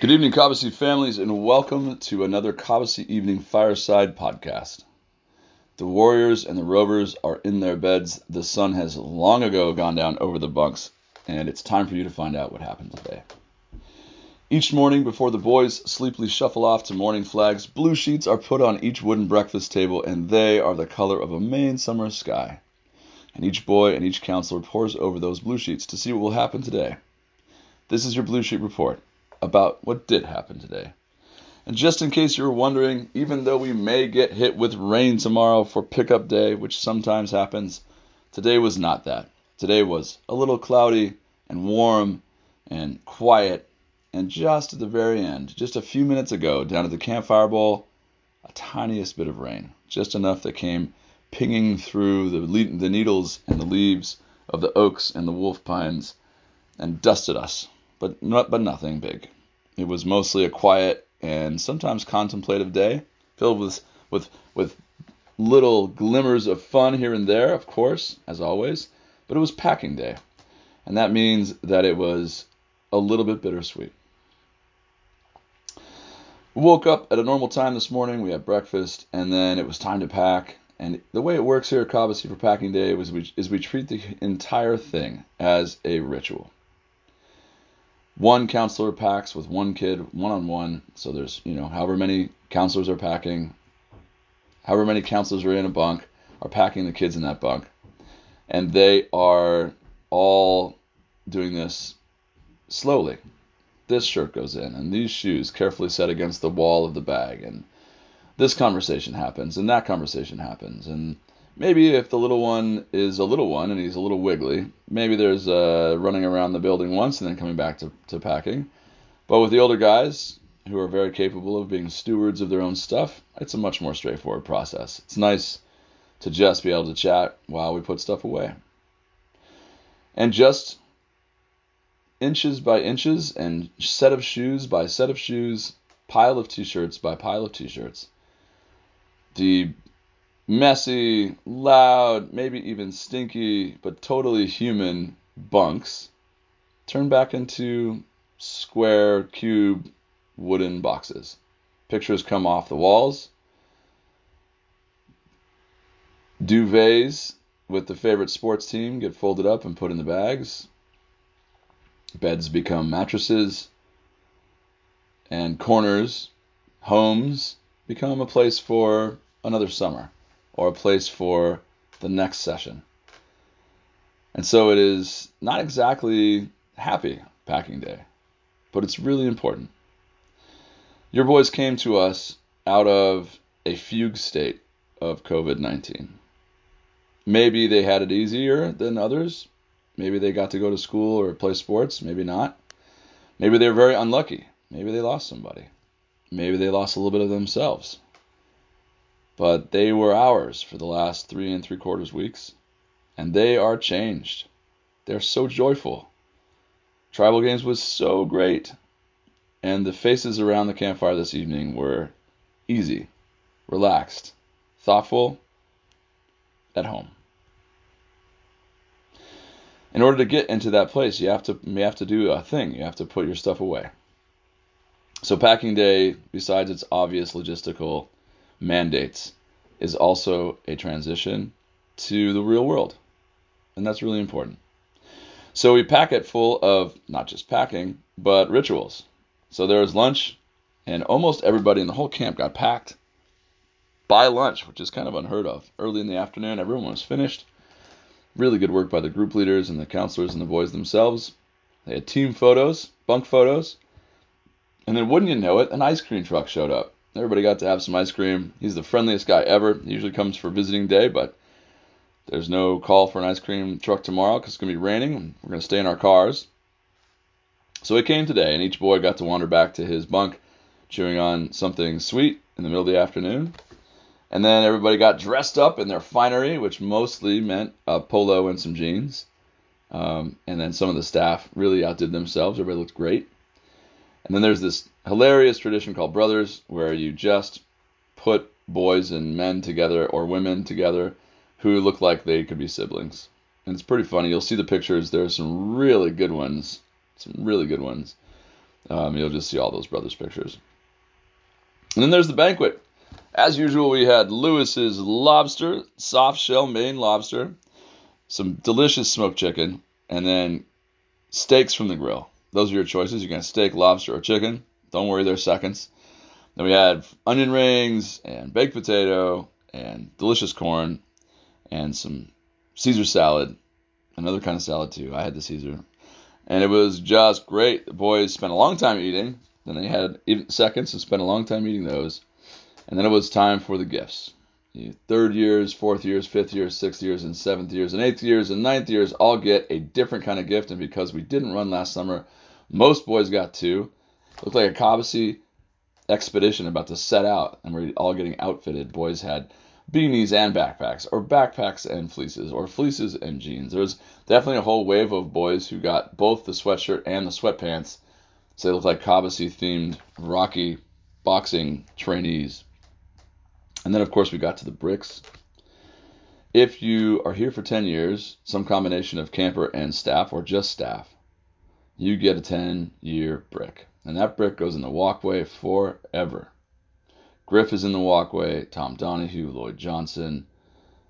Good evening, Cobbossee families, and welcome to another Cobbossee Evening Fireside podcast. The Warriors and the Rovers are in their beds. The sun has long ago gone down over the bunks, and it's time for you to find out what happened today. Each morning, before the boys sleepily shuffle off to morning flags, blue sheets are put on each wooden breakfast table, and they are the color of a Maine summer sky. And each boy and each counselor pores over those blue sheets to see what will happen today. This is your blue sheet report about what did happen today. And just in case you were wondering, even though we may get hit with rain tomorrow for pickup day, which sometimes happens, today was not that. Today was a little cloudy and warm and quiet and just at the very end, just a few minutes ago, down at the campfire bowl, a tiniest bit of rain, just enough that came pinging through the, le- the needles and the leaves of the oaks and the wolf pines and dusted us, but not, but nothing big. It was mostly a quiet and sometimes contemplative day, filled with with with little glimmers of fun here and there, of course, as always. But it was packing day, and that means that it was a little bit bittersweet. We woke up at a normal time this morning. We had breakfast, and then it was time to pack. And the way it works here at Cobbossee for packing day is we, is we treat the entire thing as a ritual. One counselor packs with one kid, one on one. So there's, you know, however many counselors are packing, however many counselors are in a bunk, are packing the kids in that bunk. And they are all doing this slowly this shirt goes in and these shoes carefully set against the wall of the bag and this conversation happens and that conversation happens and maybe if the little one is a little one and he's a little wiggly maybe there's uh, running around the building once and then coming back to, to packing. But with the older guys who are very capable of being stewards of their own stuff it's a much more straightforward process. It's nice to just be able to chat while we put stuff away. And just inches by inches and set of shoes by set of shoes, pile of t shirts by pile of t shirts. The messy, loud, maybe even stinky, but totally human bunks turn back into square, cube, wooden boxes. Pictures come off the walls. Duvets with the favorite sports team get folded up and put in the bags. Beds become mattresses, and corners, homes, become a place for another summer or a place for the next session. And so it is not exactly happy packing day, but it's really important. Your boys came to us out of a fugue state of COVID 19. Maybe they had it easier than others. Maybe they got to go to school or play sports. Maybe not. Maybe they were very unlucky. Maybe they lost somebody. Maybe they lost a little bit of themselves. But they were ours for the last three and three quarters weeks, and they are changed. They're so joyful. Tribal Games was so great, and the faces around the campfire this evening were easy, relaxed, thoughtful, at home in order to get into that place, you have to you have to do a thing. You have to put your stuff away. So packing day, besides its obvious logistical mandates, is also a transition to the real world. And that's really important. So we pack it full of not just packing, but rituals. So there was lunch, and almost everybody in the whole camp got packed by lunch, which is kind of unheard of. Early in the afternoon, everyone was finished. Really good work by the group leaders and the counselors and the boys themselves. They had team photos, bunk photos. And then, wouldn't you know it, an ice cream truck showed up. Everybody got to have some ice cream. He's the friendliest guy ever. He usually comes for visiting day, but there's no call for an ice cream truck tomorrow because it's going to be raining and we're going to stay in our cars. So it came today, and each boy got to wander back to his bunk, chewing on something sweet in the middle of the afternoon. And then everybody got dressed up in their finery, which mostly meant a polo and some jeans. Um, and then some of the staff really outdid themselves. Everybody looked great. And then there's this hilarious tradition called Brothers, where you just put boys and men together or women together who look like they could be siblings. And it's pretty funny. You'll see the pictures. There are some really good ones. Some really good ones. Um, you'll just see all those brothers' pictures. And then there's the banquet. As usual, we had Lewis's lobster, soft shell Maine lobster, some delicious smoked chicken, and then steaks from the grill. Those are your choices. You can steak, lobster, or chicken. Don't worry, they're seconds. Then we had onion rings and baked potato and delicious corn and some Caesar salad, another kind of salad too. I had the Caesar, and it was just great. The boys spent a long time eating. Then they had even seconds and spent a long time eating those, and then it was time for the gifts. Third years, fourth years, fifth years, sixth years, and seventh years, and eighth years, and ninth years all get a different kind of gift. And because we didn't run last summer, most boys got two. It looked like a Cobbossee expedition about to set out, and we're all getting outfitted. Boys had beanies and backpacks, or backpacks and fleeces, or fleeces and jeans. There was definitely a whole wave of boys who got both the sweatshirt and the sweatpants. So they looked like Cobbossee themed Rocky boxing trainees. And then, of course, we got to the bricks. If you are here for 10 years, some combination of camper and staff, or just staff, you get a 10 year brick. And that brick goes in the walkway forever. Griff is in the walkway, Tom Donahue, Lloyd Johnson,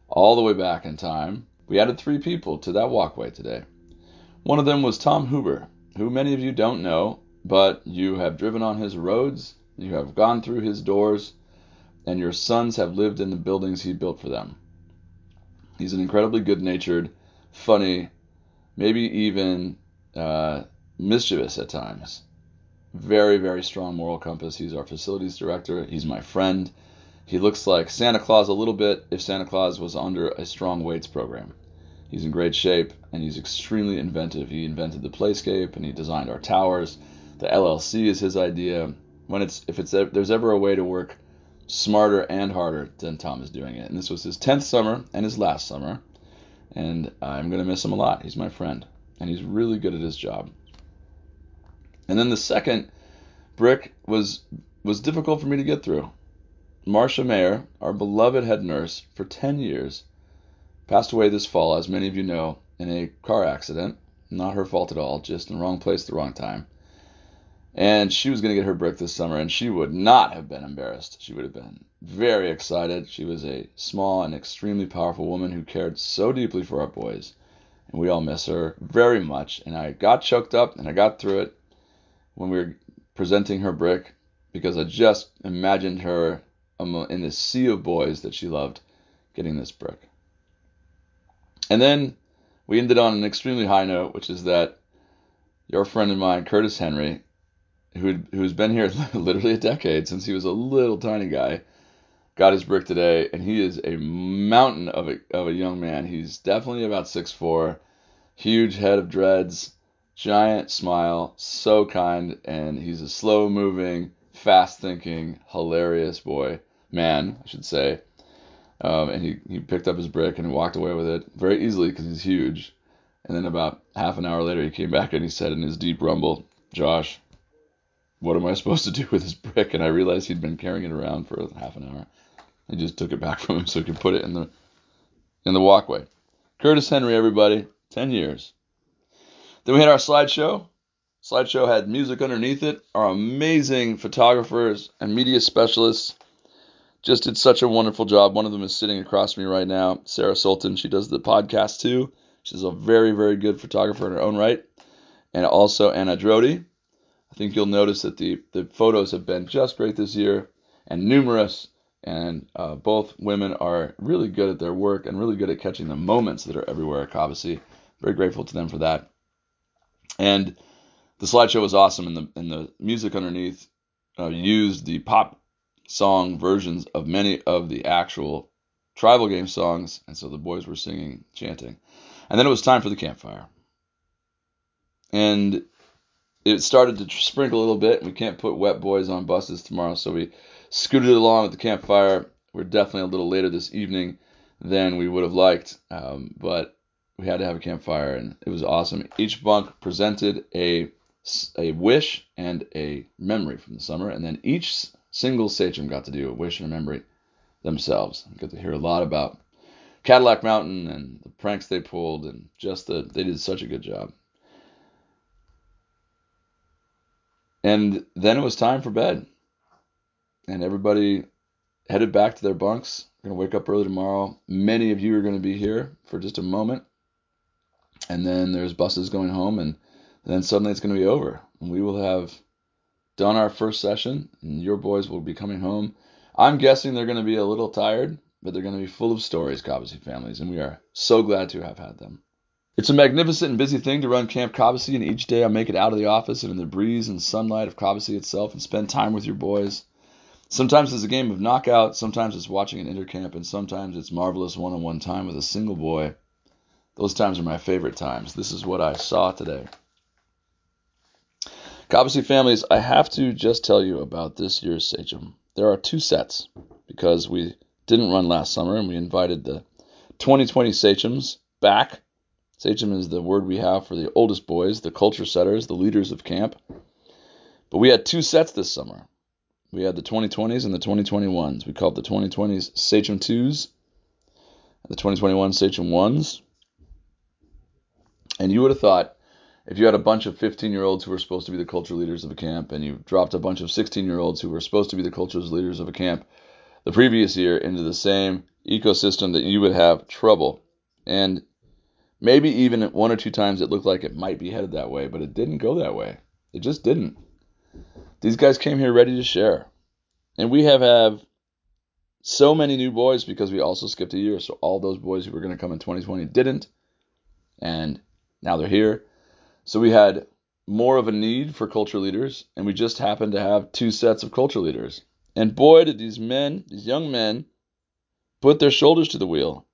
all the way back in time. We added three people to that walkway today. One of them was Tom Huber, who many of you don't know, but you have driven on his roads, you have gone through his doors, and your sons have lived in the buildings he built for them. He's an incredibly good natured, funny, maybe even uh, mischievous at times very, very strong moral compass. He's our facilities director. He's my friend. He looks like Santa Claus a little bit if Santa Claus was under a strong weights program. He's in great shape and he's extremely inventive. He invented the playscape and he designed our towers. The LLC is his idea. When it's if it's there's ever a way to work smarter and harder, than Tom is doing it. And this was his 10th summer and his last summer. And I'm going to miss him a lot. He's my friend and he's really good at his job. And then the second brick was was difficult for me to get through. Marcia Mayer, our beloved head nurse for 10 years, passed away this fall, as many of you know, in a car accident. Not her fault at all, just in the wrong place at the wrong time. And she was going to get her brick this summer, and she would not have been embarrassed. She would have been very excited. She was a small and extremely powerful woman who cared so deeply for our boys. And we all miss her very much. And I got choked up and I got through it when we were presenting her brick because I just imagined her in the sea of boys that she loved getting this brick. And then we ended on an extremely high note, which is that your friend of mine, Curtis Henry, who who's been here literally a decade since he was a little tiny guy, got his brick today, and he is a mountain of a of a young man. He's definitely about six four, huge head of dreads, giant smile, so kind, and he's a slow moving, fast thinking, hilarious boy, man, I should say. Um, and he, he picked up his brick and walked away with it very easily because he's huge. And then about half an hour later, he came back and he said in his deep rumble, Josh, what am I supposed to do with this brick? And I realized he'd been carrying it around for half an hour. I just took it back from him so he could put it in the in the walkway. Curtis Henry, everybody, ten years. Then we had our slideshow. Slideshow had music underneath it. Our amazing photographers and media specialists just did such a wonderful job. One of them is sitting across me right now, Sarah Sultan. She does the podcast too. She's a very, very good photographer in her own right. And also Anna Drody. I think you'll notice that the, the photos have been just great this year and numerous. And uh, both women are really good at their work and really good at catching the moments that are everywhere at Cobbossee. Very grateful to them for that. And the slideshow was awesome, and the and the music underneath uh, used the pop song versions of many of the actual tribal game songs, and so the boys were singing, chanting, and then it was time for the campfire, and it started to sprinkle a little bit. We can't put wet boys on buses tomorrow, so we scooted along with the campfire. We're definitely a little later this evening than we would have liked, um, but we had to have a campfire, and it was awesome. Each bunk presented a a wish and a memory from the summer, and then each single sachem got to do a wish and a memory themselves. Got to hear a lot about Cadillac Mountain and the pranks they pulled, and just the they did such a good job. And then it was time for bed. And everybody headed back to their bunks. We're going to wake up early tomorrow. Many of you are going to be here for just a moment. And then there's buses going home. And then suddenly it's going to be over. And we will have done our first session. And your boys will be coming home. I'm guessing they're going to be a little tired, but they're going to be full of stories, Cobbossee families. And we are so glad to have had them. It's a magnificent and busy thing to run Camp Cobbossee, and each day I make it out of the office and in the breeze and sunlight of Cobbossee itself and spend time with your boys. Sometimes it's a game of knockout, sometimes it's watching an intercamp, and sometimes it's marvelous one on one time with a single boy. Those times are my favorite times. This is what I saw today. Cobbossee families, I have to just tell you about this year's Sachem. There are two sets because we didn't run last summer and we invited the 2020 Sachems back Sachem is the word we have for the oldest boys, the culture setters, the leaders of camp. But we had two sets this summer. We had the 2020s and the 2021s. We called the 2020s Sachem 2s and the 2021 Sachem 1s. And you would have thought if you had a bunch of 15 year olds who were supposed to be the culture leaders of a camp and you dropped a bunch of 16 year olds who were supposed to be the culture leaders of a camp the previous year into the same ecosystem that you would have trouble. And Maybe even one or two times it looked like it might be headed that way, but it didn't go that way. It just didn't. These guys came here ready to share. And we have have so many new boys because we also skipped a year. So all those boys who were going to come in 2020 didn't. And now they're here. So we had more of a need for culture leaders, and we just happened to have two sets of culture leaders. And boy, did these men, these young men, put their shoulders to the wheel.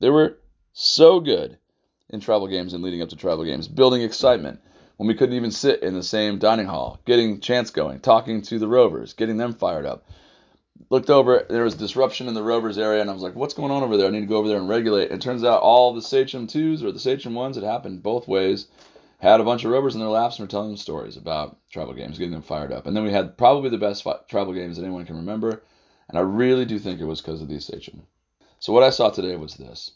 They were so good in tribal games and leading up to tribal games, building excitement when we couldn't even sit in the same dining hall, getting chants going, talking to the Rovers, getting them fired up. Looked over, there was disruption in the Rovers area, and I was like, what's going on over there? I need to go over there and regulate. It turns out all the Sachem 2s or the Sachem 1s, it happened both ways, had a bunch of Rovers in their laps and were telling them stories about tribal games, getting them fired up. And then we had probably the best tribal games that anyone can remember, and I really do think it was because of these Sachem. So what I saw today was this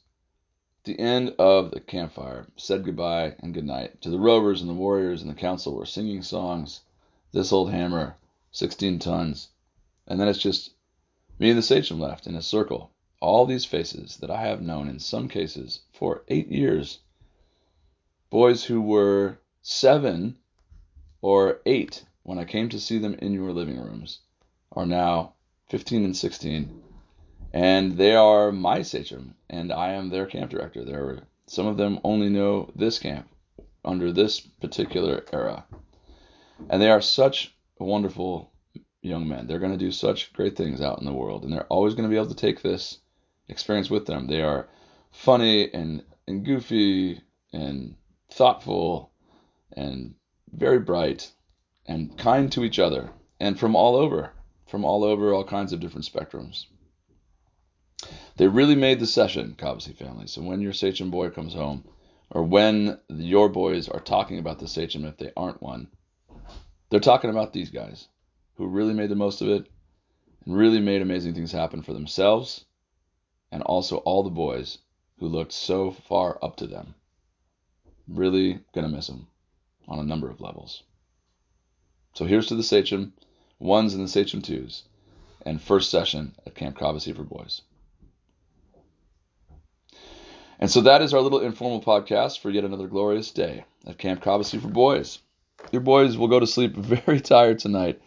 the end of the campfire, said goodbye and good night to the rovers and the warriors and the council were singing songs. This old hammer, 16 tons. And then it's just me and the sachem left in a circle. All these faces that I have known in some cases for eight years. Boys who were seven or eight when I came to see them in your living rooms are now 15 and 16 and they are my sachem, and I am their camp director. There, some of them only know this camp under this particular era, and they are such wonderful young men. They're going to do such great things out in the world, and they're always going to be able to take this experience with them. They are funny and and goofy and thoughtful and very bright and kind to each other and from all over, from all over all kinds of different spectrums. They really made the session, Cobbossee family. So when your Sachem boy comes home, or when your boys are talking about the Sachem if they aren't one, they're talking about these guys who really made the most of it and really made amazing things happen for themselves and also all the boys who looked so far up to them. Really gonna miss them on a number of levels. So here's to the Sachem ones and the Sachem twos, and first session at Camp Cobbossee for boys. And so that is our little informal podcast for yet another glorious day at Camp Cobbossee for boys. Your boys will go to sleep very tired tonight.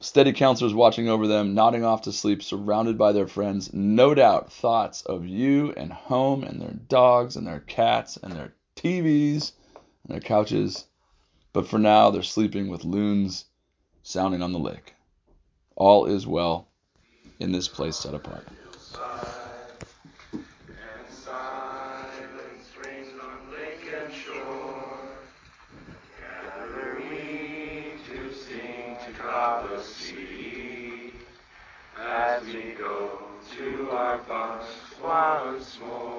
Steady counselors watching over them, nodding off to sleep, surrounded by their friends. No doubt thoughts of you and home and their dogs and their cats and their TVs and their couches. But for now, they're sleeping with loons sounding on the lake. All is well in this place set apart. Once more.